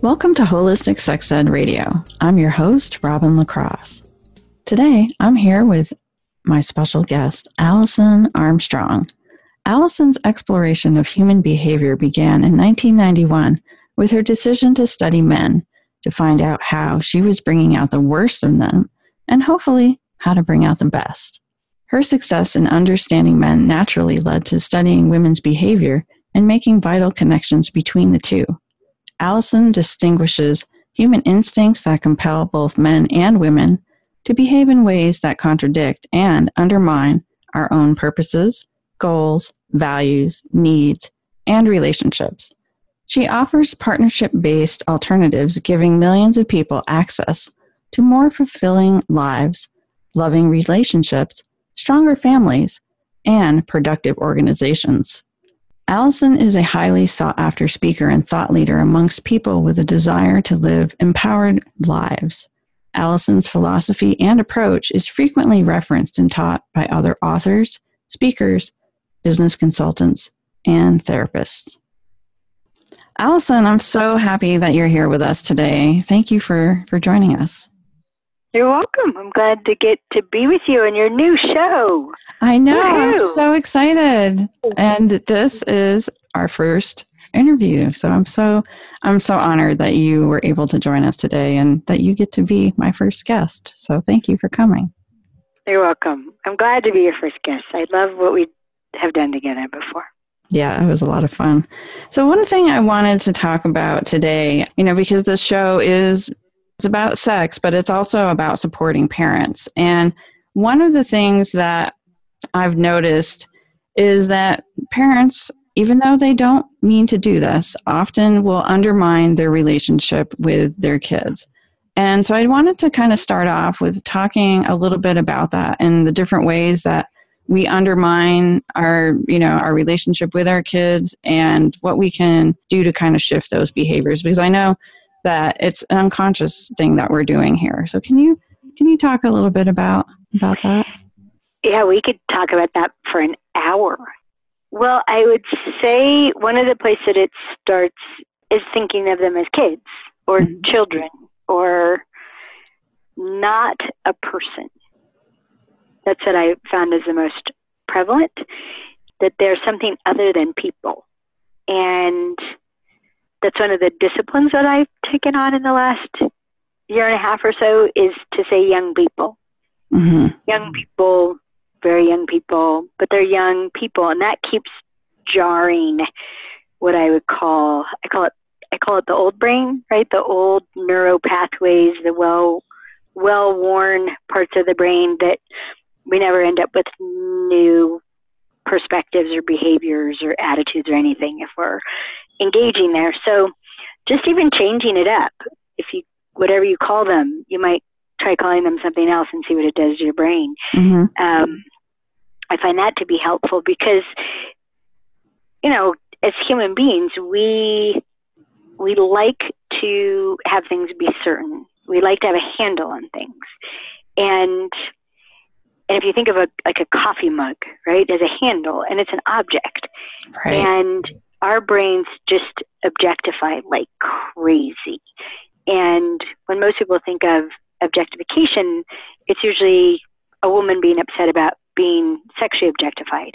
Welcome to Holistic Sex Ed Radio. I'm your host, Robin LaCrosse. Today, I'm here with my special guest, Alison Armstrong. Alison's exploration of human behavior began in 1991 with her decision to study men to find out how she was bringing out the worst in them and hopefully how to bring out the best. Her success in understanding men naturally led to studying women's behavior and making vital connections between the two. Alison distinguishes human instincts that compel both men and women to behave in ways that contradict and undermine our own purposes, goals, values, needs, and relationships. She offers partnership based alternatives, giving millions of people access to more fulfilling lives, loving relationships, stronger families, and productive organizations. Alison is a highly sought after speaker and thought leader amongst people with a desire to live empowered lives. Alison's philosophy and approach is frequently referenced and taught by other authors, speakers, business consultants, and therapists. Alison, I'm so happy that you're here with us today. Thank you for, for joining us. You're welcome. I'm glad to get to be with you in your new show. I know. Woo-hoo. I'm so excited. And this is our first interview. So I'm so I'm so honored that you were able to join us today and that you get to be my first guest. So thank you for coming. You're welcome. I'm glad to be your first guest. I love what we have done together before. Yeah, it was a lot of fun. So one thing I wanted to talk about today, you know, because this show is it's about sex, but it's also about supporting parents. And one of the things that I've noticed is that parents, even though they don't mean to do this, often will undermine their relationship with their kids. And so I wanted to kind of start off with talking a little bit about that and the different ways that we undermine our you know our relationship with our kids and what we can do to kind of shift those behaviors because i know that it's an unconscious thing that we're doing here. So can you can you talk a little bit about about that? Yeah, we could talk about that for an hour. Well, I would say one of the places that it starts is thinking of them as kids or mm-hmm. children or not a person. That's what I found is the most prevalent, that they're something other than people. And that's one of the disciplines that I've taken on in the last year and a half or so is to say young people. Mm-hmm. Young people, very young people, but they're young people, and that keeps jarring what I would call I call it I call it the old brain, right? The old neuro pathways, the well well worn parts of the brain that we never end up with new perspectives or behaviors or attitudes or anything if we're engaging there. So just even changing it up, if you whatever you call them, you might try calling them something else and see what it does to your brain. Mm-hmm. Um, I find that to be helpful because you know, as human beings, we we like to have things be certain. We like to have a handle on things, and and if you think of a like a coffee mug, right, as a handle, and it's an object, right. and our brains just objectify like crazy. And when most people think of objectification, it's usually a woman being upset about being sexually objectified.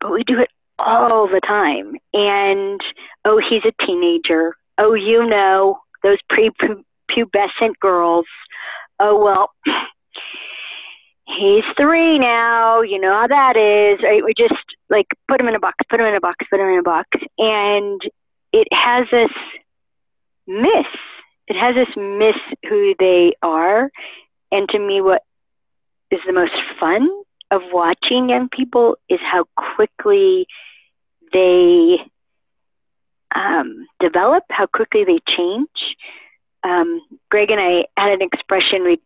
But we do it all the time. And oh, he's a teenager. Oh, you know, those prepubescent girls. Oh, well, he's three now. You know how that is, right? We just like put them in a box, put them in a box, put them in a box, and it has us miss. It has us miss who they are, and to me, what is the most fun of watching young people is how quickly they um, develop, how quickly they change. um, Greg and I had an expression. We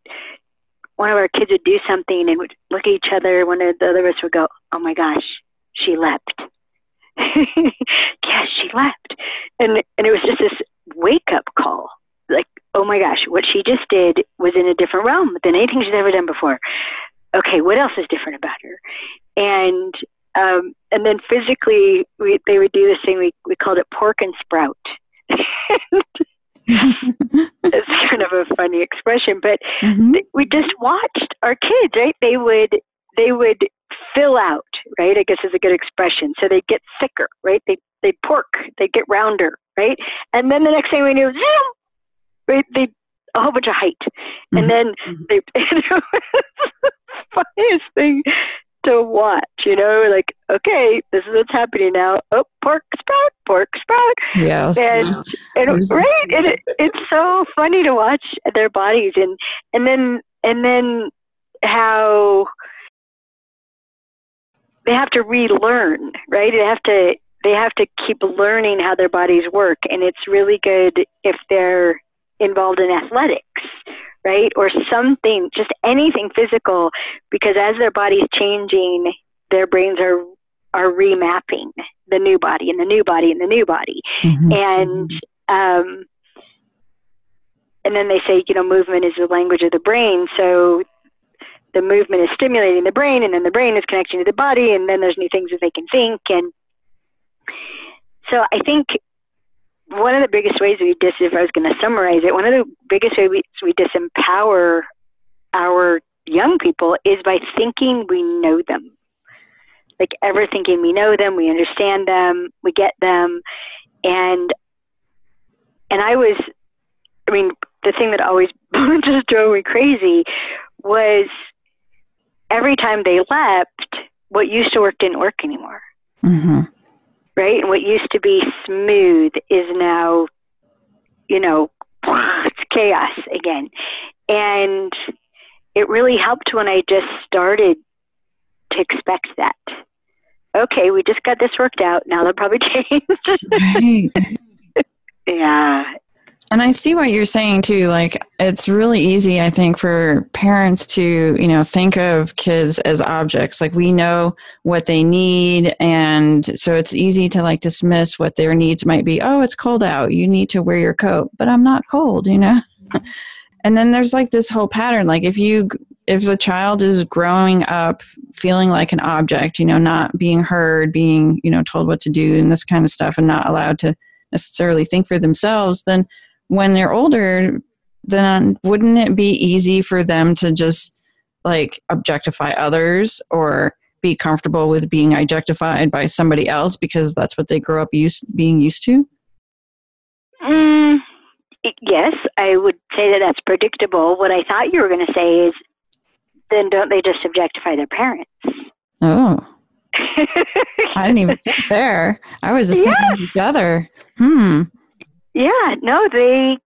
one of our kids would do something and would look at each other. One of the other of us would go, "Oh my gosh, she leapt." yes, she leapt, and and it was just this wake up call. Like, oh my gosh, what she just did was in a different realm than anything she's ever done before. Okay, what else is different about her? And um, and then physically, we, they would do this thing. We we called it pork and sprout. it's kind of a funny expression, but mm-hmm. we just watched our kids, right? They would they would fill out, right? I guess is a good expression. So they get thicker, right? They they pork, they get rounder, right? And then the next thing we knew, zoom, right? They a whole bunch of height, and mm-hmm. then mm-hmm. they. You know, funniest thing to watch, you know, like, okay, this is what's happening now. Oh, pork sprout, pork sprout. Yes. And, and right, and it, it's so funny to watch their bodies and, and then, and then how they have to relearn, right? They have to, they have to keep learning how their bodies work. And it's really good if they're involved in athletics, right? Or something, just anything physical, because as their body's changing, their brains are are remapping the new body and the new body and the new body, mm-hmm. and um, and then they say, you know, movement is the language of the brain, so the movement is stimulating the brain, and then the brain is connecting to the body, and then there's new things that they can think, and so I think one of the biggest ways we dis, if I was going to summarize it, one of the biggest ways we, we disempower our young people is by thinking we know them. Like ever thinking we know them, we understand them, we get them, and and I was, I mean, the thing that always just drove me crazy was every time they leapt, what used to work didn't work anymore. Mm-hmm right? And what used to be smooth is now, you know, it's chaos again. And it really helped when I just started to expect that. Okay, we just got this worked out. Now they'll probably change. right. yeah, and I see what you're saying too. Like, it's really easy, I think, for parents to, you know, think of kids as objects. Like, we know what they need. And so it's easy to like dismiss what their needs might be. Oh, it's cold out. You need to wear your coat. But I'm not cold, you know? and then there's like this whole pattern. Like, if you, if the child is growing up feeling like an object, you know, not being heard, being, you know, told what to do and this kind of stuff and not allowed to necessarily think for themselves, then when they're older, then wouldn't it be easy for them to just like objectify others or be comfortable with being objectified by somebody else because that's what they grew up used being used to? Mm, yes, I would say that that's predictable. What I thought you were going to say is, then don't they just objectify their parents? Oh. I didn't even think there. I was just yes. thinking each other. Hmm. Yeah, no, they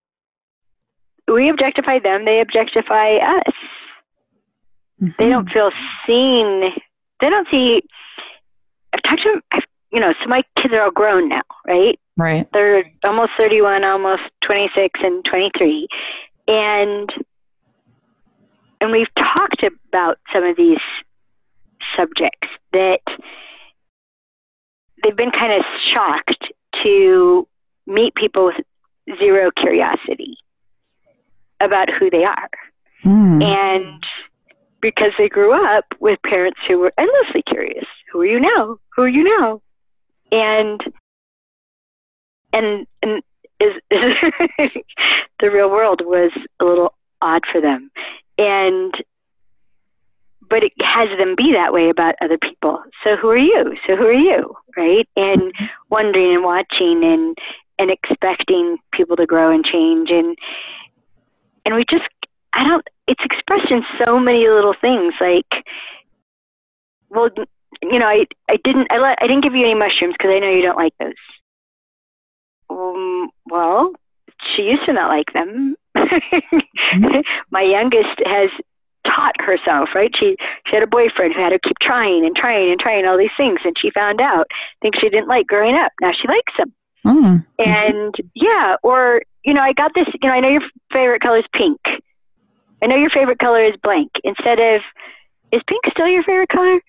we objectify them, they objectify us. Mm-hmm. They don't mm-hmm. feel seen. They don't see. I've talked to I've, you know, so my kids are all grown now, right? Right. They're almost 31, almost 26, and 23, and and we've talked about some of these subjects that they've been kind of shocked to meet people with zero curiosity about who they are. Mm. And because they grew up with parents who were endlessly curious. Who are you now? Who are you now? And and and is, is the real world was a little odd for them. And but it has them be that way about other people. So who are you? So who are you? Right? And mm-hmm. wondering and watching and and expecting people to grow and change and and we just I don't it's expressed in so many little things like well you know I I didn't I let I didn't give you any mushrooms because I know you don't like those. Um, well, she used to not like them. My youngest has taught herself, right? She she had a boyfriend who had to keep trying and trying and trying all these things, and she found out things she didn't like growing up. Now she likes them. Mm. And yeah, or you know, I got this, you know, I know your favorite color is pink. I know your favorite color is blank. Instead of, is pink still your favorite color?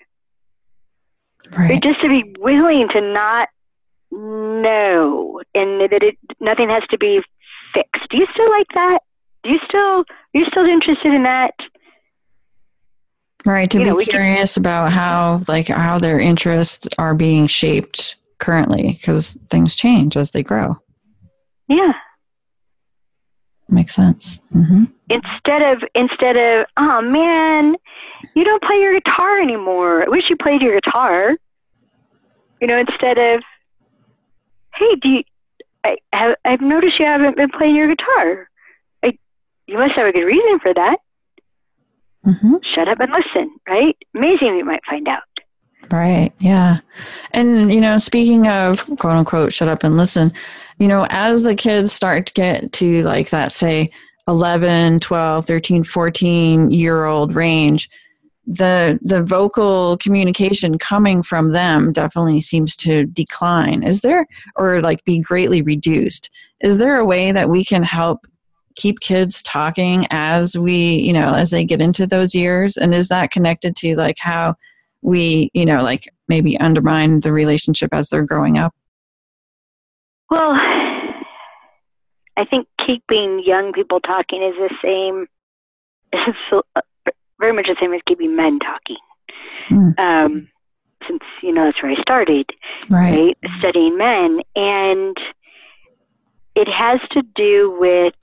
Right. Or just to be willing to not know and that it nothing has to be fixed. Do you still like that? Do you still are you still interested in that? Right. To You know, be can- curious about how, like, how their interests are being shaped currently, because things change as they grow. Yeah. Makes sense. hmm Instead of instead of oh man, you don't play your guitar anymore. I wish you played your guitar. You know, instead of hey, do you, I have I've noticed you haven't been playing your guitar. I, you must have a good reason for that. hmm Shut up and listen, right? Amazing, we might find out. Right. Yeah. And, you know, speaking of quote unquote, shut up and listen, you know, as the kids start to get to like that, say, 11, 12, 13, 14 year old range, the the vocal communication coming from them definitely seems to decline. Is there or like be greatly reduced? Is there a way that we can help keep kids talking as we, you know, as they get into those years? And is that connected to like how we, you know, like maybe undermine the relationship as they're growing up. Well, I think keeping young people talking is the same, is very much the same as keeping men talking. Mm. Um, since you know that's where I started, Right. right? Studying men, and it has to do with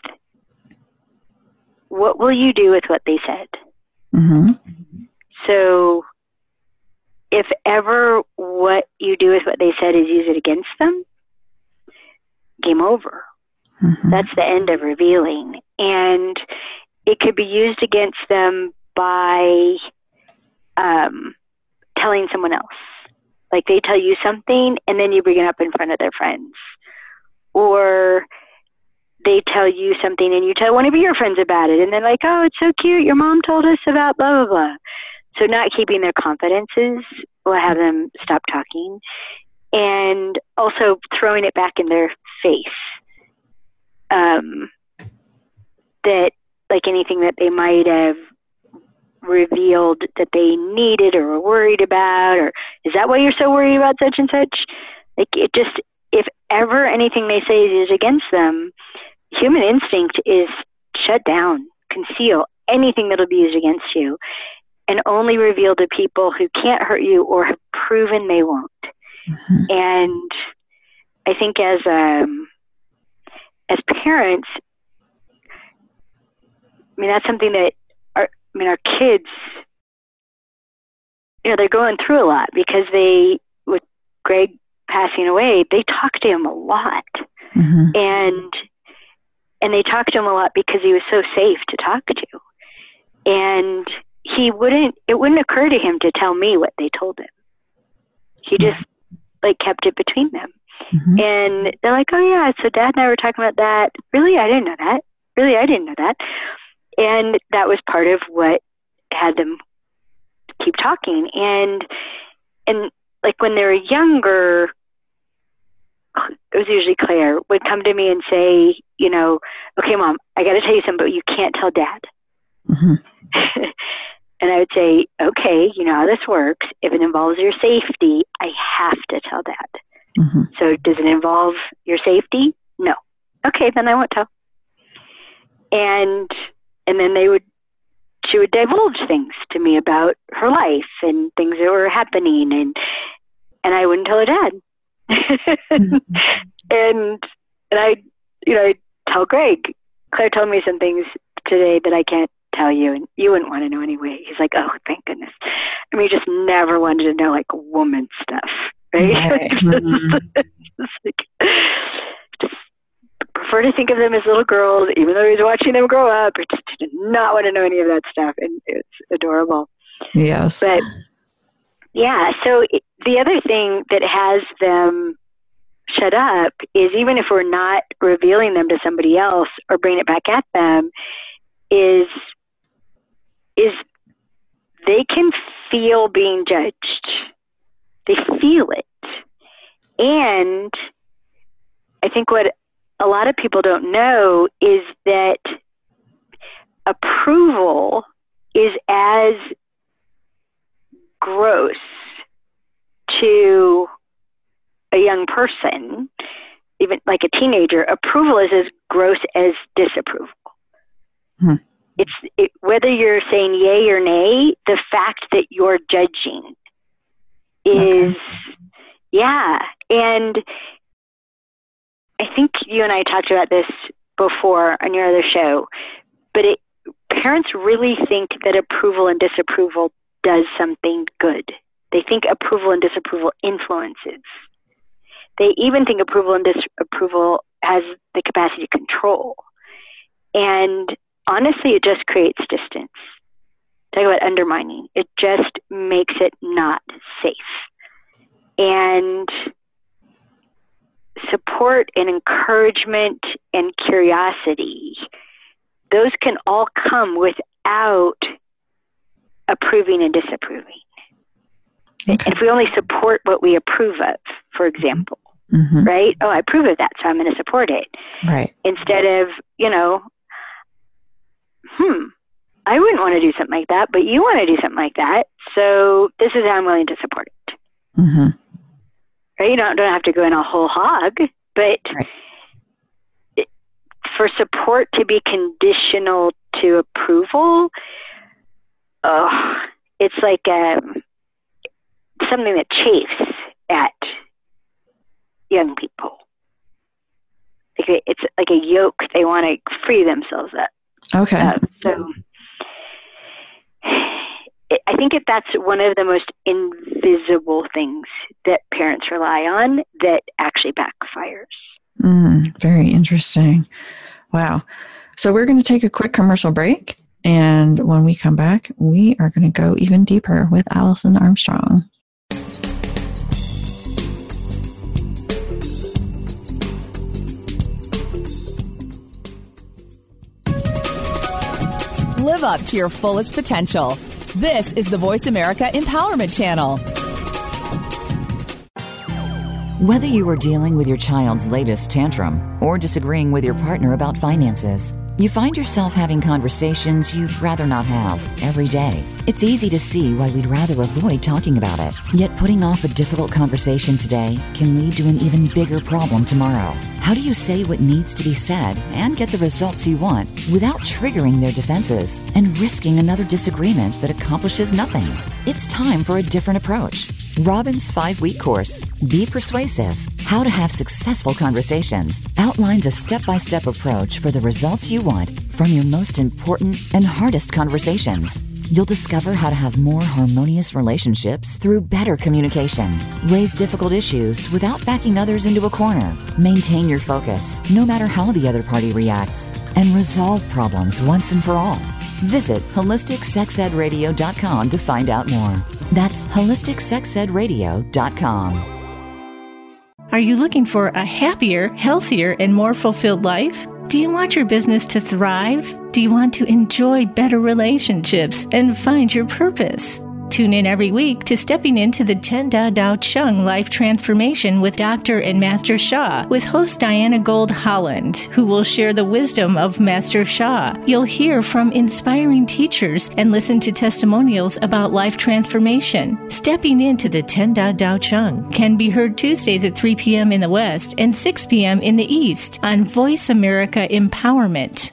what will you do with what they said. hmm So, if ever what you do with what they said is use it against them, game over. hmm That's the end of revealing. And it could be used against them by um, telling someone else. Like they tell you something and then you bring it up in front of their friends. Or they tell you something and you tell one of your friends about it and they're like, oh, it's so cute. Your mom told us about blah, blah, blah. So not keeping their confidences will have them stop talking. And also throwing it back in their face um, that like anything that they might have revealed that they needed or were worried about or is that why you're so worried about such and such like it just if ever anything they say is against them human instinct is shut down conceal anything that'll be used against you and only reveal to people who can't hurt you or have proven they won't. Hmm and I think as um, as parents, I mean that's something that our I mean our kids, you know, they're going through a lot because they with Greg passing away, they talk to him a lot, hmm and and they talk to him a lot because he was so safe to talk to, and he wouldn't it wouldn't occur to him to tell me what they told him. He just like kept it between them. hmm And they're like, oh, yeah, so dad and I were talking about that. Really? I didn't know that. Really? I didn't know that. And that was part of what had them keep talking. And, and like when they were younger, it was usually Claire would come to me and say, you know, okay, mom, I got to tell you something, but you can't tell dad. hmm and I would say, okay, you know how this works. If it involves your safety, I have to tell dad. hmm So does it involve your safety? No. Okay, then I won't tell. And and then they would she would divulge things to me about her life and things that were happening and and I wouldn't tell her dad. and and I you know, I'd tell Greg. Claire told me some things today that I can't tell you and you wouldn't want to know anyway. He's like, Oh, thank goodness. I mean he just never wanted to know like woman stuff. Right? Right. Mhm. It's like, just prefer to think of them as little girls, even though he's watching them grow up. I just did not want to know any of that stuff, and it's adorable. Yes. But yeah, so it, the other thing that has them shut up is even if we're not revealing them to somebody else or bringing it back at them, is is they can feel being judged. They feel it. And I think what a lot of people don't know is that approval is as gross to a young person, even like a teenager, approval is as gross as disapproval. Hmm. It's it, whether you're saying yay or nay, the fact that you're judging is, okay. yeah. And I think you and I talked about this before on your other show, but it, parents really think that approval and disapproval does something good. They think approval and disapproval influences. They even think approval and disapproval has the capacity to control. And honestly, it just creates distance. Talk about undermining. It just makes it not safe. And support and encouragement and curiosity, those can all come without approving and disapproving. Okay. If we only support what we approve of, for example, mm-hmm. right? Oh, I approve of that, so I'm going to support it. Right. Instead of, you know, hmm, I wouldn't want to do something like that, but you want to do something like that, so this is how I'm willing to support it. Mm-hmm. Right? You don't, don't have to go in a whole hog, but right. it, for support to be conditional to approval, oh, it's like um, something that chafes at young people. Like it's like a yoke they want to free themselves of. Okay. Uh, so I think if that's one of the most invisible things that parents rely on that actually backfires. Mm, very interesting. Wow. So we're going to take a quick commercial break. And when we come back, we are going to go even deeper with Alison Armstrong. Live up to your fullest potential. This is the Voice America Empowerment Channel. Whether you are dealing with your child's latest tantrum or disagreeing with your partner about finances, you find yourself having conversations you'd rather not have every day. It's easy to see why we'd rather avoid talking about it. Yet putting off a difficult conversation today can lead to an even bigger problem tomorrow. How do you say what needs to be said and get the results you want without triggering their defenses and risking another disagreement that accomplishes nothing? It's time for a different approach. Robin's five week course, Be Persuasive How to Have Successful Conversations, outlines a step by step approach for the results you want from your most important and hardest conversations. You'll discover how to have more harmonious relationships through better communication, raise difficult issues without backing others into a corner, maintain your focus no matter how the other party reacts, and resolve problems once and for all. Visit holisticsexedradio.com to find out more. That's holisticsexedradio.com. Are you looking for a happier, healthier, and more fulfilled life? Do you want your business to thrive? Do you want to enjoy better relationships and find your purpose? Tune in every week to Stepping into the Ten Da Tao Chang Life Transformation with Dr. and Master Sha with host Diana Gold Holland, who will share the wisdom of Master Sha. You'll hear from inspiring teachers and listen to testimonials about life transformation. Stepping into the Ten Da Tao Chang can be heard Tuesdays at 3 p.m. in the West and 6 p.m. in the East on Voice America Empowerment.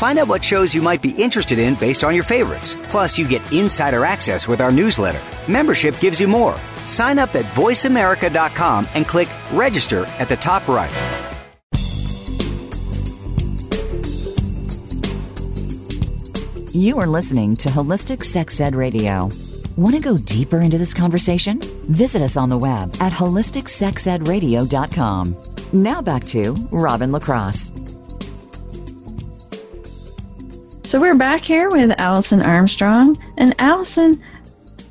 Find out what shows you might be interested in based on your favorites. Plus, you get insider access with our newsletter. Membership gives you more. Sign up at voiceamerica.com and click register at the top right. You are listening to Holistic Sex Ed Radio. Want to go deeper into this conversation? Visit us on the web at holisticsexedradio.com. Now back to Robin LaCrosse. So we're back here with Alison Armstrong. And Alison,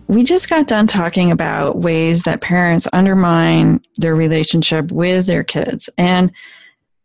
we just got done talking about ways that parents undermine their relationship with their kids and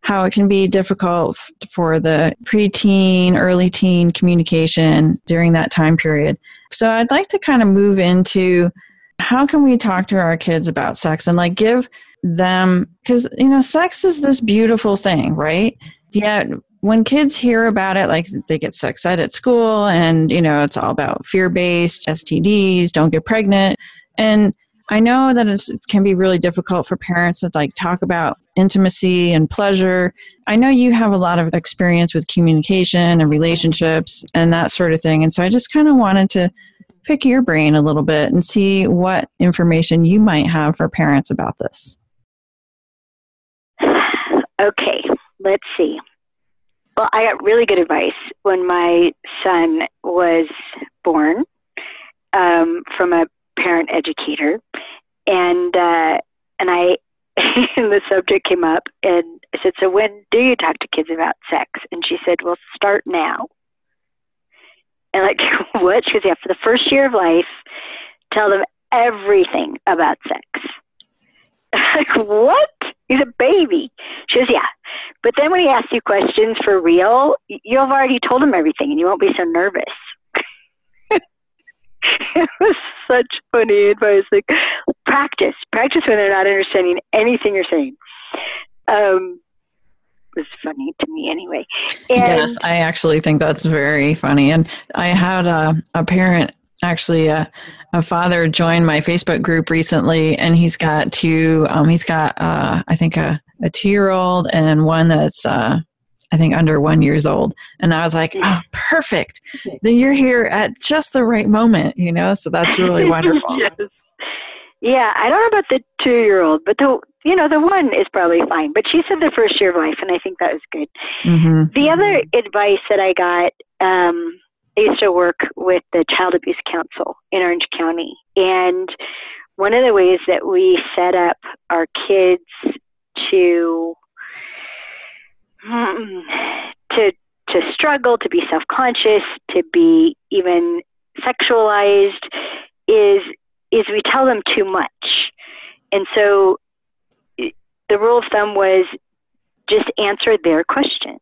how it can be difficult for the preteen, early teen communication during that time period. So I'd like to kind of move into how can we talk to our kids about sex and like give them because you know sex is this beautiful thing, right? Yet when kids hear about it, like they get sex ed at school and, you know, it's all about fear based STDs, don't get pregnant. And I know that it can be really difficult for parents to like talk about intimacy and pleasure. I know you have a lot of experience with communication and relationships and that sort of thing. And so I just kind of wanted to pick your brain a little bit and see what information you might have for parents about this. Okay, let's see. Well, I got really good advice when my son was born um, from a parent educator, and uh, and I and the subject came up, and I said, "So when do you talk to kids about sex?" And she said, "Well, start now." And like, what? She goes, "Yeah, for the first year of life, tell them everything about sex." like, what? He's a baby. She says, yeah. But then when he asks you questions for real, you've already told him everything and you won't be so nervous. it was such funny advice. Like, practice. Practice when they're not understanding anything you're saying. Um, was funny to me anyway. And yes, I actually think that's very funny. And I had a, a parent actually a, a father joined my Facebook group recently, and he's got two. Um, he's got uh, I think a, a two year old and one that's uh, I think under one years old. And I was like, oh, perfect. Then you're here at just the right moment, you know. So that's really wonderful. yes. Yeah, I don't know about the two year old, but the you know the one is probably fine. But she said the first year of life, and I think that was good. Mm-hmm. The other advice that I got. Um, I used to work with the Child Abuse Council in Orange County. And one of the ways that we set up our kids to hmm, to to struggle, to be self-conscious, to be even sexualized is is we tell them too much. And so the rule of thumb was just answer their questions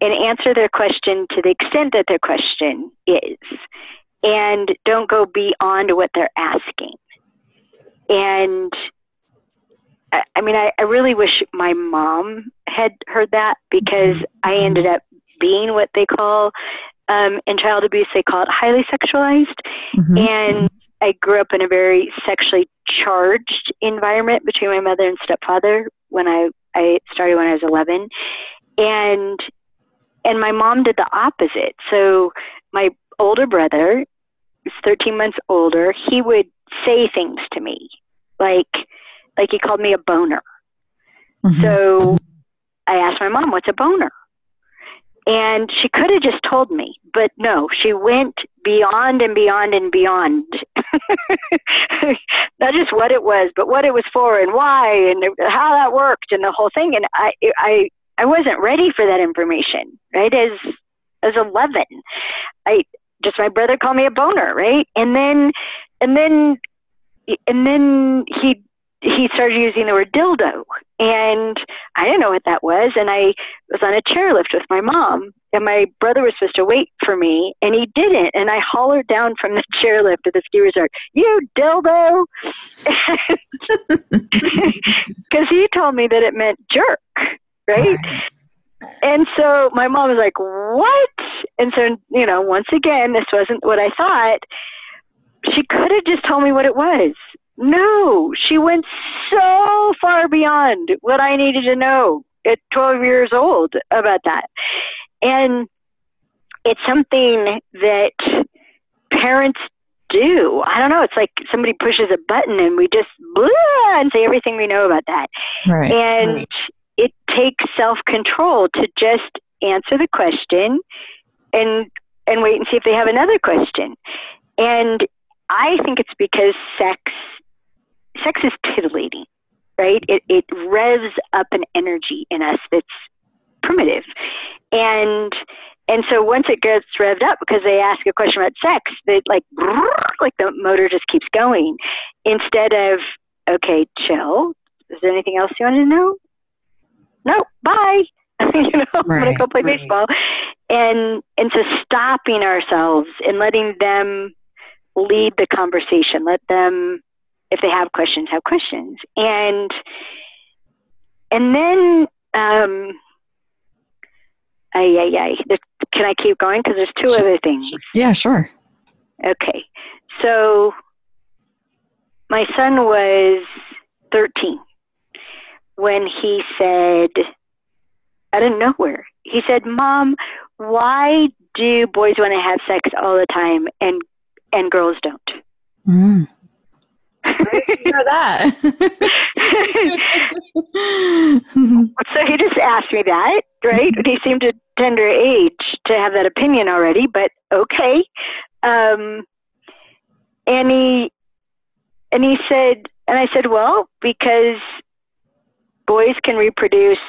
and answer their question to the extent that their question is, and don't go beyond what they're asking. And I, I mean, I, I really wish my mom had heard that because I ended up being what they call um, in child abuse, they call it highly sexualized. Mm-hmm. And I grew up in a very sexually charged environment between my mother and stepfather when I, I started when I was 11. And and my mom did the opposite. So my older brother, is 13 months older, he would say things to me like like he called me a boner. Mm-hmm. So I asked my mom, "What's a boner?" And she could have just told me, but no, she went beyond and beyond and beyond. Not just what it was, but what it was for and why and how that worked and the whole thing. And I, I, I wasn't ready for that information, right? As as eleven, I just my brother called me a boner, right? And then and then and then he he started using the word dildo. And I didn't know what that was. And I was on a chairlift with my mom. And my brother was supposed to wait for me. And he didn't. And I hollered down from the chairlift at the ski resort, You dildo. Because he told me that it meant jerk right? And so my mom was like, What? And so, you know, once again, this wasn't what I thought. She could have just told me what it was. No, she went so far beyond what I needed to know at 12 years old about that. And it's something that parents do. I don't know. It's like somebody pushes a button and we just blah and say everything we know about that. Right, and right it takes self control to just answer the question and and wait and see if they have another question. And I think it's because sex sex is titillating, right? It it revs up an energy in us that's primitive. And and so once it gets revved up, because they ask a question about sex, they like like the motor just keeps going instead of okay, chill. Is there anything else you want to know? No, bye. you know, right, I'm gonna go play right. baseball. And and so stopping ourselves and letting them lead the conversation. Let them, if they have questions, have questions. And and then um, ay, ay, ay. Can I keep going? Because there's two other things. Yeah, sure. Okay. So my son was 13 when he said, out of nowhere, he said, Mom, why do boys want to have sex all the time and and girls don't? Mm. know that. so he just asked me that, right? He seemed a tender age to have that opinion already, but okay. Um, and he and he said, and I said, well, because boys can reproduce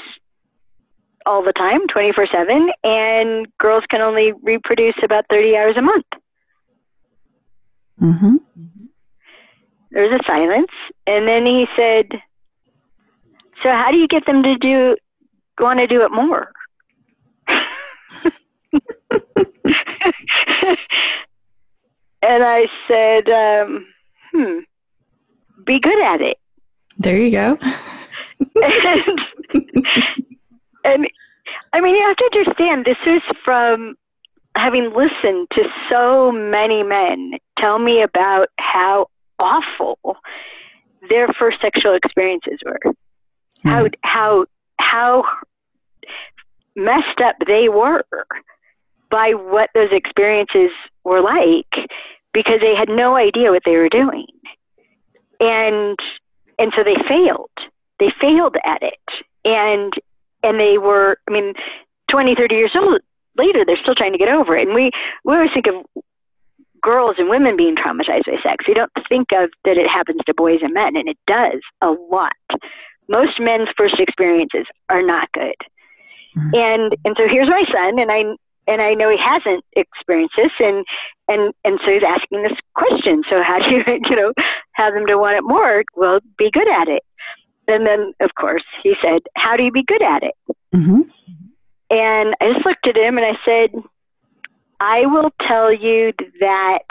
all the time, 24 7, and girls can only reproduce about 30 hours a month. Mm-hmm. There was a silence, and then he said, So, how do you get them to do want to do it more? and I said, um, Hmm, be good at it. There you go. And, and I mean, you have to understand this is from having listened to so many men tell me about how awful their first sexual experiences were. Mm. How how how messed up they were by what those experiences were like because they had no idea what they were doing. And and so they failed. They failed at it. And and they were I mean 20 30 years old later they're still trying to get over it. And we we always think of girls and women being traumatized by sex. We don't think of that it happens to boys and men, and it does a lot. Most men's first experiences are not good. Mm-hmm. And and so here's my son, and I and I know he hasn't experienced this, and and and so he's asking this question. So how do you you know have them to want it more? Well, be good at it. And then of course he said, "How do you be good at it?" Mm-hmm. And I just looked at him and I said, I will tell you that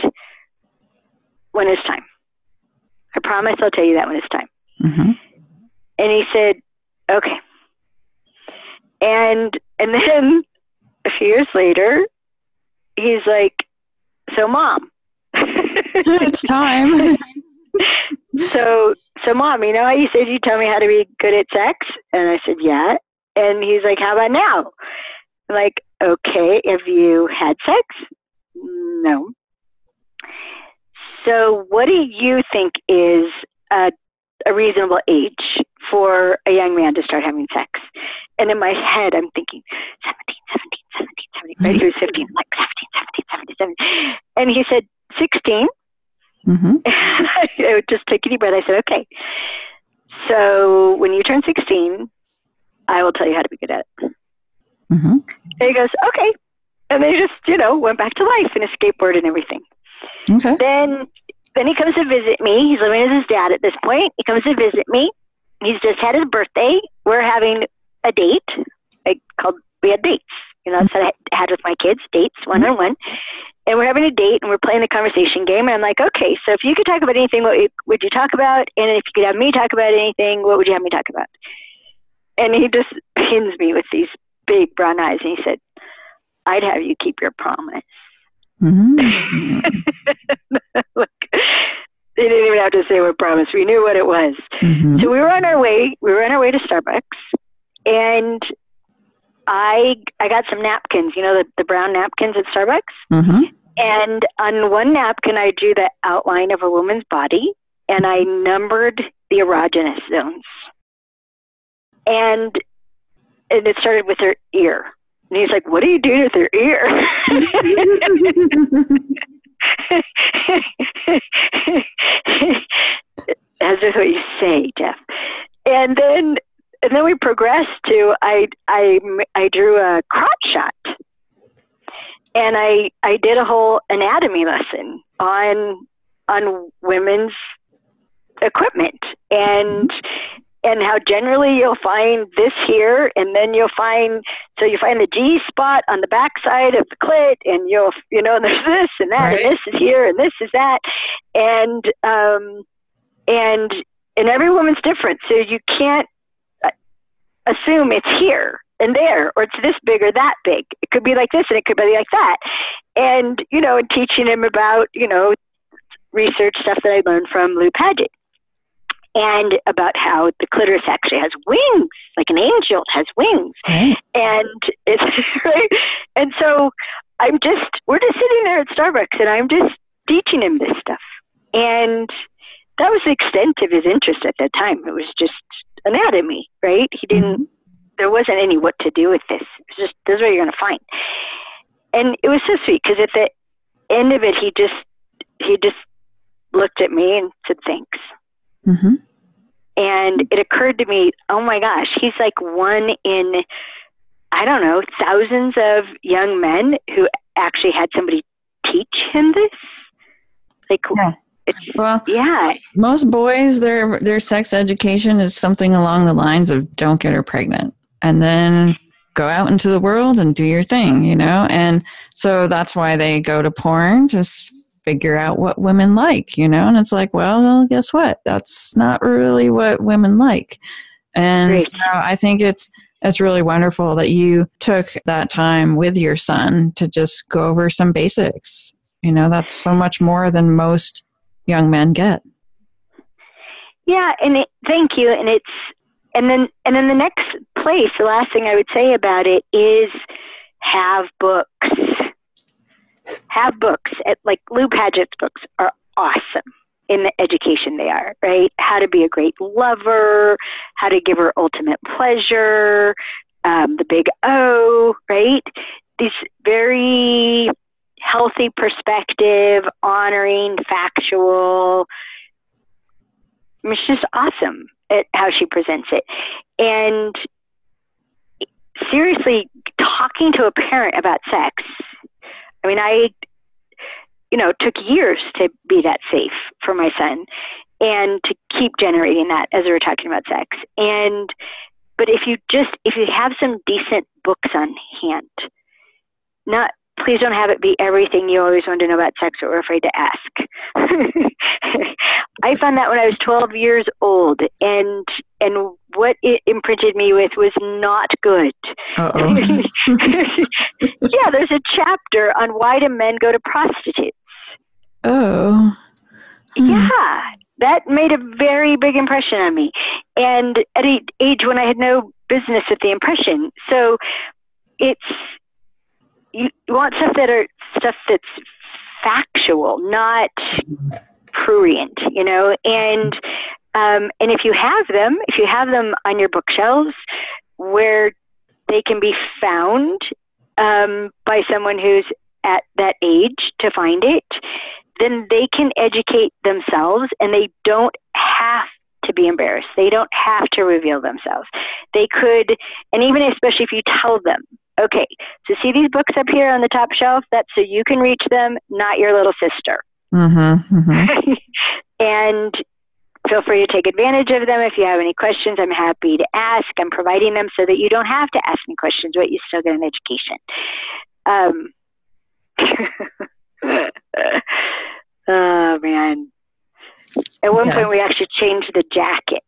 when it's time. I promise I'll tell you that when it's time. Mm-hmm. And he said, okay. And and then a few years later, he's like, so mom, it's time. so so mom, you know how you said you tell me how to be good at sex? And I said, yeah. And he's like, how about now? I'm like, okay, have you had sex? No. So, what do you think is a, a reasonable age for a young man to start having sex? And in my head, I'm thinking 17, 17, 17, 17. Right? He was 15, like 17, 17, 17. And he said 16. Mm-hmm. I would just took a deep breath. I said, okay. So, when you turn 16, I will tell you how to be good at it. Mm-hmm. And he goes, okay. And they just, you know, went back to life and a skateboard and everything. Okay. Then, then he comes to visit me. He's living with his dad at this point. He comes to visit me. He's just had his birthday. We're having a date. I called, we had dates. You know, that's what I had with my kids, dates, one on one. And we're having a date and we're playing the conversation game. And I'm like, okay, so if you could talk about anything, what would you talk about? And if you could have me talk about anything, what would you have me talk about? And he just pins me with these big brown eyes, and he said, "I'd have you keep your promise." Mm-hmm. Look, they didn't even have to say what promise. We knew what it was. Mm-hmm. So we were on our way. We were on our way to Starbucks, and I I got some napkins. You know the the brown napkins at Starbucks. Mm-hmm. And on one napkin, I drew the outline of a woman's body, and I numbered the erogenous zones. And and it started with her ear. And he's like, What are you doing with her ear? As if what you say, Jeff. And then and then we progressed to I I I drew a shot. And I I did a whole anatomy lesson on on women's equipment. And and how generally you'll find this here and then you'll find so you find the G spot on the backside of the clit and you'll you know there's this and that right. and this is here and this is that. And um and and every woman's different. So you can't uh, assume it's here and there or it's this big or that big it could be like this and it could be like that and you know and teaching him about you know research stuff that I learned from Lou Paget and about how the clitoris actually has wings, like an angel has wings. Right. And it's right. And so I'm just we're just sitting there at Starbucks and I'm just teaching him this stuff. And that was the extent of his interest at that time. It was just anatomy, right? He didn't mm-hmm. There wasn't any what to do with this. It was just this is what you're gonna find. And it was so sweet because at the end of it he just he just looked at me and said thanks Mm-hmm. And it occurred to me, oh my gosh, he's like one in, I don't know, thousands of young men who actually had somebody teach him this. Like, yeah. well, yeah. Most boys, their their sex education is something along the lines of "don't get her pregnant," and then go out into the world and do your thing, you know. And so that's why they go to porn to figure out what women like, you know? And it's like, well, guess what? That's not really what women like. And Great. so I think it's it's really wonderful that you took that time with your son to just go over some basics. You know, that's so much more than most young men get. Yeah, and it, thank you. And it's and then and then the next place, the last thing I would say about it is have books have books at, like Lou Paget's books are awesome in the education they are, right? How to be a great lover, how to give her ultimate pleasure, um, the big O, right? These very healthy perspective, honoring, factual. I mean, just awesome at how she presents it. And seriously, talking to a parent about sex I mean, I, you know, took years to be that safe for my son and to keep generating that as we were talking about sex. And, but if you just, if you have some decent books on hand, not, please don't have it be everything you always want to know about sex or afraid to ask. I found that when I was 12 years old and, and what it imprinted me with was not good. yeah, there's a chapter on why do men go to prostitutes. Oh. Hmm. Yeah, that made a very big impression on me. And at an age when I had no business with the impression. So it's, you want stuff that are stuff that's factual, not prurient, you know, and um, and if you have them, if you have them on your bookshelves where they can be found um, by someone who's at that age to find it, then they can educate themselves and they don't have to be embarrassed. They don't have to reveal themselves. They could, and even especially if you tell them, okay, so see these books up here on the top shelf? That's so you can reach them, not your little sister. Mm-hmm, mm-hmm. and feel free to take advantage of them. If you have any questions, I'm happy to ask. I'm providing them so that you don't have to ask me questions, but you still get an education. Um, oh man! At one yeah. point, we actually changed the jacket.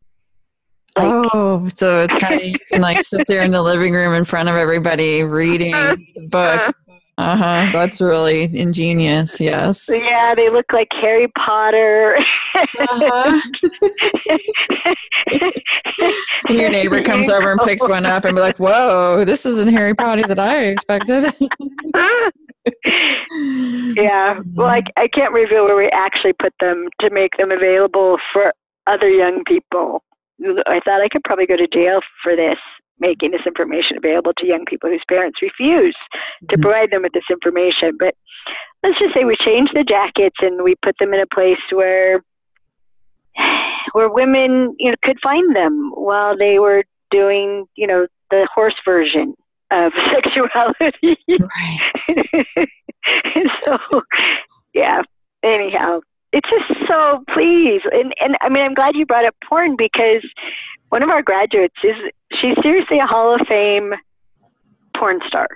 Like, oh, so it's kind of you can like sit there in the living room in front of everybody reading the book. Uh huh. That's really ingenious. Yes. Yeah, they look like Harry Potter. Uh-huh. and your neighbor comes over and picks one up and be like, "Whoa, this isn't Harry Potter that I expected." yeah. Well, I, I can't reveal where we actually put them to make them available for other young people. I thought I could probably go to jail for this making this information available to young people whose parents refuse to mm-hmm. provide them with this information. But let's just say we changed the jackets and we put them in a place where where women you know could find them while they were doing you know the horse version of sexuality. Right. so, yeah. Anyhow, it's just so please, and and I mean, I'm glad you brought up porn because one of our graduates is she's seriously a Hall of Fame porn star,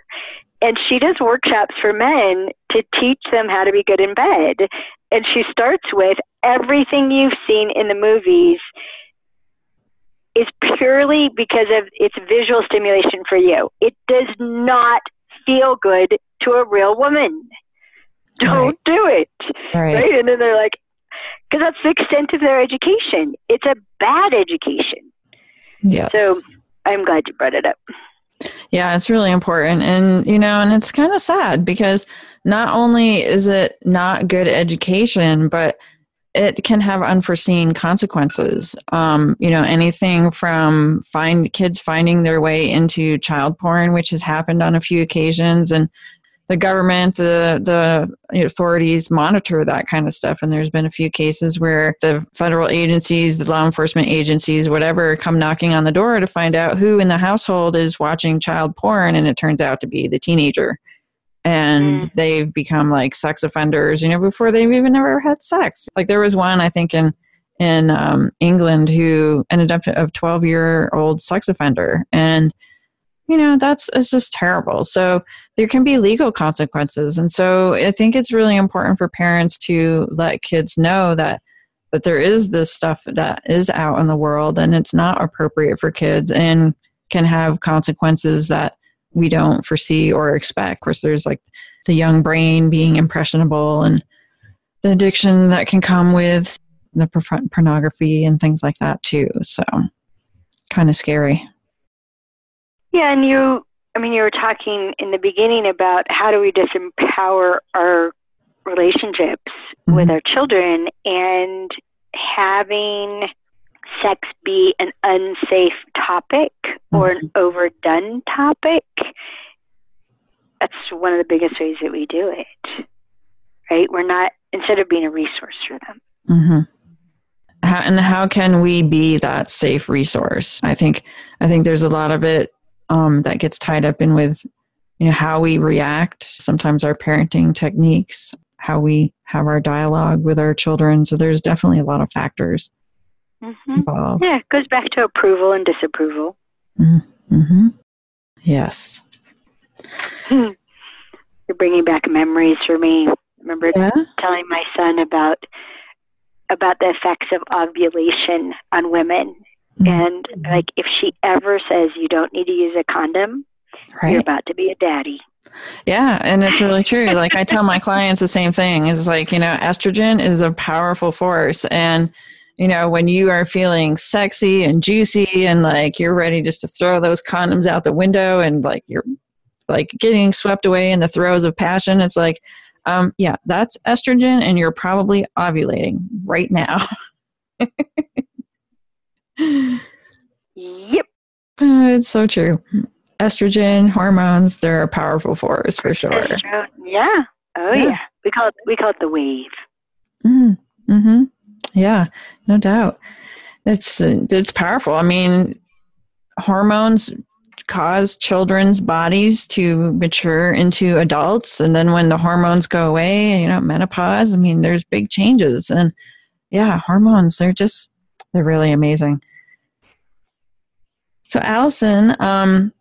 and she does workshops for men to teach them how to be good in bed. And she starts with everything you've seen in the movies is purely because of its visual stimulation for you. It does not feel good to a real woman. Don't right. do it. Right. right. And then they're like, because that's the extent of their education. It's a bad education. Yes. So I'm glad you brought it up. Yeah, it's really important. And, you know, and it's kind of sad because not only is it not good education, but it can have unforeseen consequences. Um, you know, anything from find kids finding their way into child porn, which has happened on a few occasions, and the government, the the authorities monitor that kind of stuff. And there's been a few cases where the federal agencies, the law enforcement agencies, whatever, come knocking on the door to find out who in the household is watching child porn, and it turns out to be the teenager. And mm. they've become like sex offenders, you know, before they've even ever had sex. Like there was one, I think, in in um, England who ended up a 12 year old sex offender, and you know that's it's just terrible. So there can be legal consequences. And so i think it's really important for parents to let kids know that that there is this stuff that is out in the world and it's not appropriate for kids and can have consequences that we don't foresee or expect. Of course there's like the young brain being impressionable and the addiction that can come with the pornography and things like that too. So kind of scary yeah, and you, I mean, you were talking in the beginning about how do we disempower our relationships mm-hmm. with our children and having sex be an unsafe topic or an mm-hmm. overdone topic. That's one of the biggest ways that we do it, right? We're not, instead of being a resource for them. Mm-hmm. How, and how can we be that safe resource? I think I think there's a lot of it um, that gets tied up in with you know how we react sometimes our parenting techniques how we have our dialogue with our children. So there's definitely a lot of factors mm-hmm. involved. Yeah it goes back to approval and disapproval. Mm-hmm. yes. You're bringing back memories for me. Remember yeah? telling my son about about the effects of ovulation on women Mm-hmm. And like, if she ever says you don't need to use a condom, right. you're about to be a daddy. Yeah, and it's really true. Like I tell my clients the same thing. Is like, you know, estrogen is a powerful force and you know, when you are feeling sexy and juicy and like you're ready just to throw those condoms out the window and like you're like getting swept away in the throes of passion, it's like um yeah, that's estrogen and you're probably ovulating right now. Yep. Uh, it's so true. Estrogen, hormones, they're a powerful force for sure. Yeah. Oh yeah. yeah. We call it we call it the wave. Mm-hmm. mm-hmm. Yeah, no doubt. It's it's powerful. I mean, hormones cause children's bodies to mature into adults and then when the hormones go away, you know, menopause, I mean, there's big changes and yeah, hormones, they're just they're really amazing. So, Alison, um,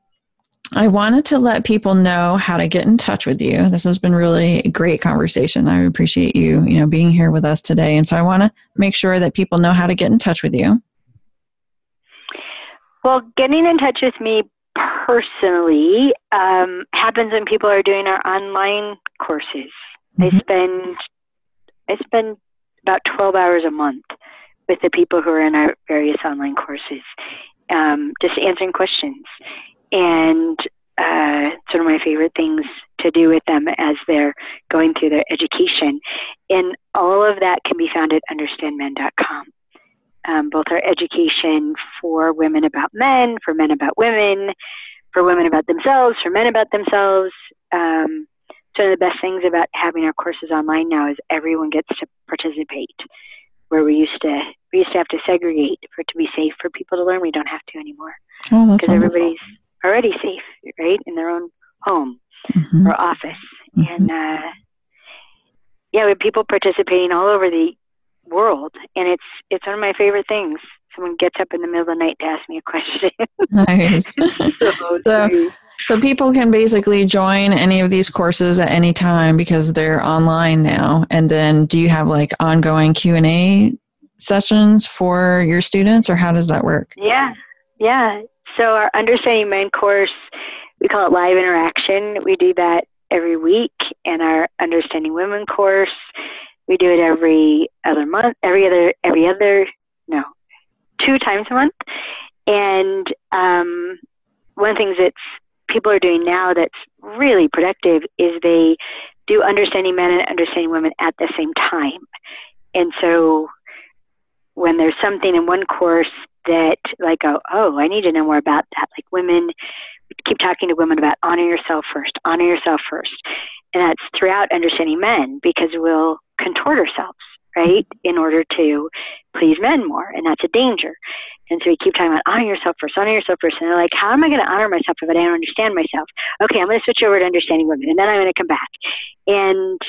I wanted to let people know how to get in touch with you. This has been really a great conversation. I appreciate you, you know, being here with us today. And so I want to make sure that people know how to get in touch with you. Well, getting in touch with me personally um, happens when people are doing our online courses. Mm-hmm. I spend I spend about twelve hours a month with the people who are in our various online courses, um, just answering questions. And uh, it's one of my favorite things to do with them as they're going through their education. And all of that can be found at understandmen.com. Um, both our education for women about men, for men about women, for women about themselves, for men about themselves. Um, so one of the best things about having our courses online now is everyone gets to participate where we used to we used to have to segregate for it to be safe for people to learn. We don't have to anymore because oh, everybody's already safe, right, in their own home Mhm. or office. Mhm. And uh, yeah, we have people participating all over the world, and it's it's one of my favorite things. Someone gets up in the middle of the night to ask me a question. Nice. so, So- sweet. So people can basically join any of these courses at any time because they're online now. And then do you have like ongoing Q&A sessions for your students or how does that work? Yeah, yeah. So our Understanding Men course, we call it Live Interaction. We do that every week, and our Understanding Women course, we do it every other month, every other, every other, no, two times a month. And um, one of the things that people are doing now that's really productive is they do Understanding Men and Understanding Women at the same time. And so when there's something in one course that like oh, oh i need to know more about that like women keep talking to women about honor yourself first honor yourself first and that's throughout understanding men because we'll contort ourselves right in order to please men more and that's a danger. And so we keep talking about honor yourself first honor yourself first and they're like how am i going to honor myself if i don't understand myself? Okay i'm going to switch over to understanding women and then i'm going to come back. And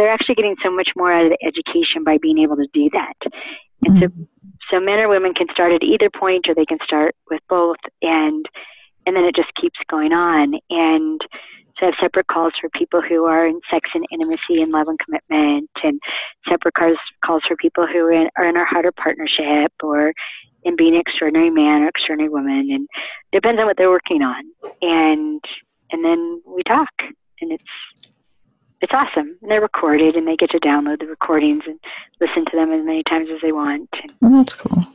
they're actually getting so much more out of the education by being able to do that. And so mm-hmm. so men or women can start at either point or they can start with both and and then it just keeps going on. And so I have separate calls for people who are in sex and intimacy and love and commitment and separate calls calls for people who are in, are in our harder partnership or in being an extraordinary man or extraordinary woman and it depends on what they're working on and and then we talk and it's it's awesome and they're recorded and they get to download the recordings and listen to them as many times as they want Well, that's cool.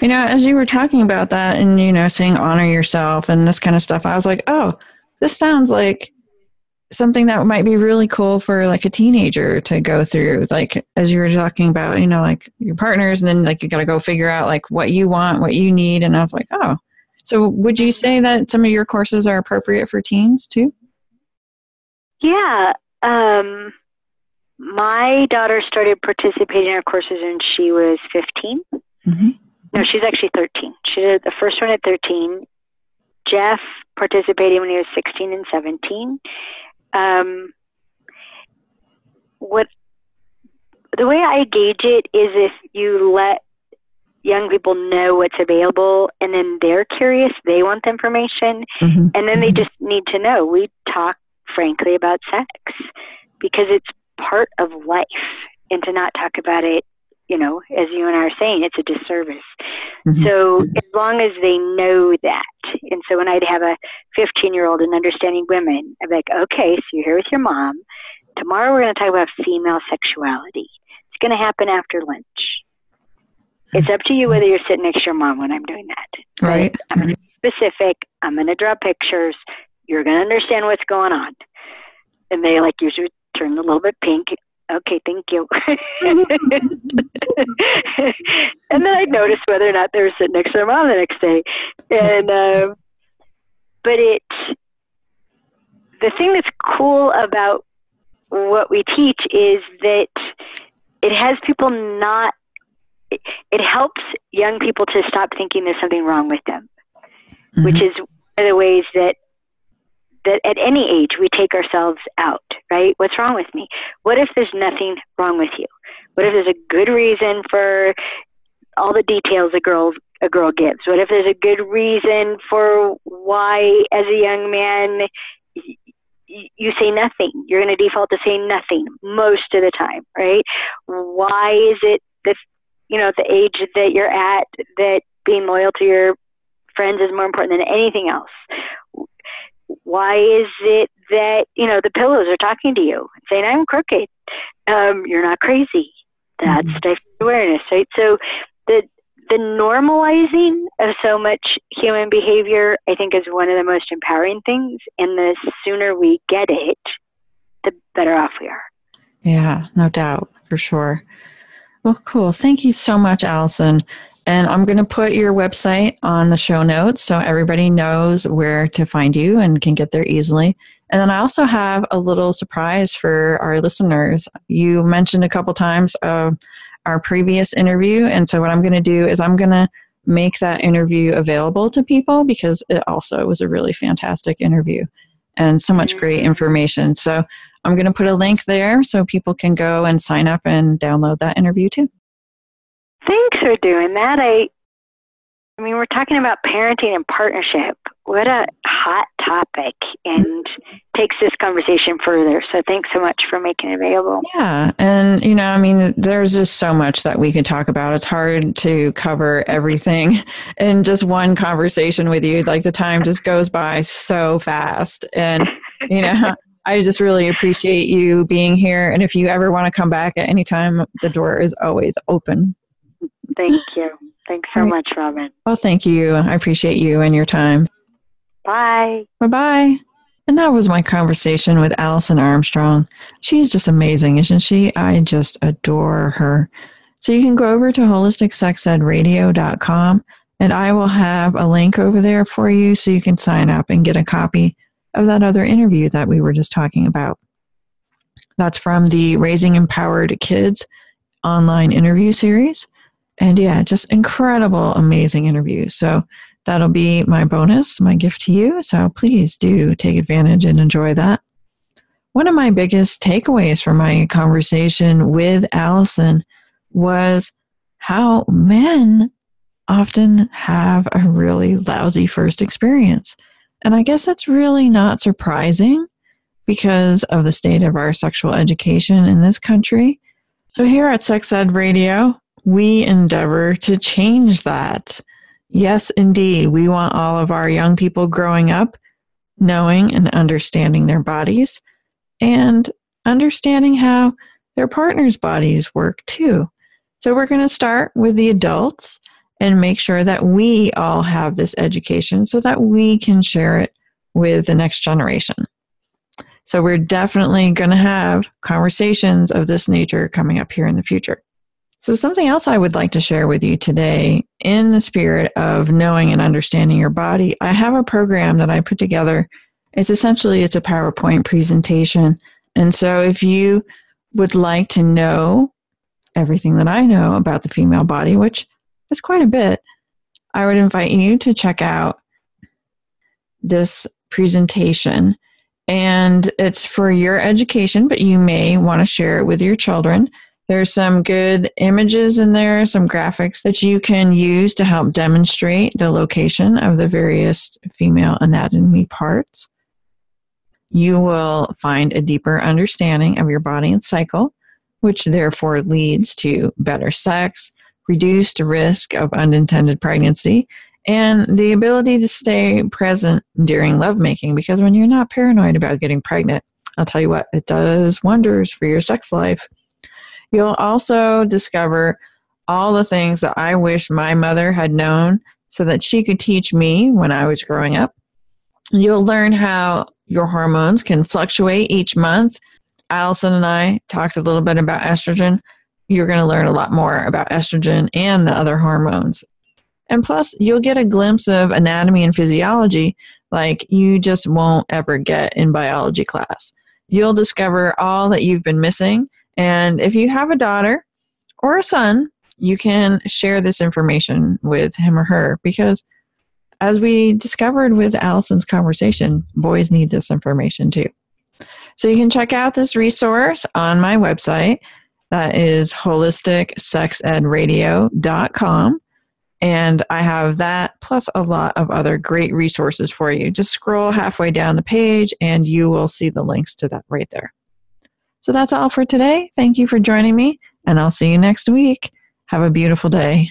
You know, as you were talking about that and, you know, saying honor yourself and this kind of stuff, I was like, oh, this sounds like something that might be really cool for like a teenager to go through. Like, as you were talking about, you know, like your partners, and then like you got to go figure out like what you want, what you need. And I was like, oh. So would you say that some of your courses are appropriate for teens too? Yeah. Um, my daughter started participating in our courses when she was 15. Mm-hmm. No, she's actually 13. She did the first one at 13. Jeff participated when he was 16 and 17. Um, what the way I gauge it is if you let young people know what's available and then they're curious, they want the information, Mm-hmm. and then they just need to know. We talk frankly about sex because it's part of life, and to not talk about it, you know, as you and I are saying, it's a disservice. Mhm. So as long as they know that, and so when I'd have a 15 year old and understanding women, I'd be like, okay, so you're here with your mom. Tomorrow we're going to talk about female sexuality. It's going to happen after lunch. It's up to you whether you're sitting next to your mom when I'm doing that. But Right. I'm going to be specific. I'm going to draw pictures. You're going to understand what's going on. And they like usually turn a little bit pink. Okay, thank you. and then I'd notice whether or not they were sitting next to their mom the next day. And uh, but it the thing that's cool about what we teach is that it has people not it, it helps young people to stop thinking there's something wrong with them which is one of the ways that that at any age we take ourselves out right? What's wrong with me? What if there's nothing wrong with you? What if there's a good reason for all the details a girl a girl gives? What if there's a good reason for why as a young man you say nothing? You're going to default to saying nothing most of the time right? Why is it that you know at the age that you're at that being loyal to your friends is more important than anything else. Why is it that you know the pillows are talking to you, saying I'm crooked? Um, you're not crazy. That's Mhm. stifling awareness, right? So the the normalizing of so much human behavior, I think, is one of the most empowering things. And the sooner we get it, the better off we are. Yeah, no doubt, for sure. Well, cool. Thank you so much, Alison. And I'm going to put your website on the show notes so everybody knows where to find you and can get there easily. And then I also have a little surprise for our listeners. You mentioned a couple times uh, our previous interview. And so, what I'm going to do is I'm going to make that interview available to people because it also was a really fantastic interview and so much great information. So I'm going to put a link there so people can go and sign up and download that interview too. Thanks for doing that. I I mean, we're talking about parenting and partnership. What a hot topic and takes this conversation further. So thanks so much for making it available. Yeah. And, you know, I mean, there's just so much that we could talk about. It's hard to cover everything in just one conversation with you. Like the time just goes by so fast. And, you know, I just really appreciate you being here. And if you ever want to come back at any time, the door is always open. Thank you. Thanks so right. much, Robin. Well, thank you. I appreciate you and your time. Bye. Bye bye. And that was my conversation with Alison Armstrong. She's just amazing, isn't she? I just adore her. So you can go over to holisticsexedradio.com and I will have a link over there for you so you can sign up and get a copy of that other interview that we were just talking about. That's from the Raising Empowered Kids online interview series. And yeah, just incredible, amazing interview. So that'll be my bonus, my gift to you. So please do take advantage and enjoy that. One of my biggest takeaways from my conversation with Alison was how men often have a really lousy first experience. And I guess that's really not surprising because of the state of our sexual education in this country. So here at Sex Ed Radio, we endeavor to change that. Yes, indeed. We want all of our young people growing up knowing and understanding their bodies and understanding how their partner's bodies work too. So we're going to start with the adults and make sure that we all have this education so that we can share it with the next generation. So we're definitely going to have conversations of this nature coming up here in the future. So something else I would like to share with you today in the spirit of knowing and understanding your body, I have a program that I put together. It's essentially it's a PowerPoint presentation. And so if you would like to know everything that I know about the female body, which is quite a bit, I would invite you to check out this presentation. And it's for your education, but you may want to share it with your children. There's some good images in there, some graphics that you can use to help demonstrate the location of the various female anatomy parts. You will find a deeper understanding of your body and cycle, which therefore leads to better sex, reduced risk of unintended pregnancy, and the ability to stay present during lovemaking. Because when you're not paranoid about getting pregnant, I'll tell you what, it does wonders for your sex life. You'll also discover all the things that I wish my mother had known so that she could teach me when I was growing up. You'll learn how your hormones can fluctuate each month. Alison and I talked a little bit about estrogen. You're going to learn a lot more about estrogen and the other hormones. And plus, you'll get a glimpse of anatomy and physiology like you just won't ever get in biology class. You'll discover all that you've been missing. And if you have a daughter or a son, you can share this information with him or her because, as we discovered with Alison's conversation, boys need this information too. So you can check out this resource on my website. That is holisticsexedradio.com. And I have that plus a lot of other great resources for you. Just scroll halfway down the page and you will see the links to that right there. So that's all for today. Thank you for joining me, and I'll see you next week. Have a beautiful day.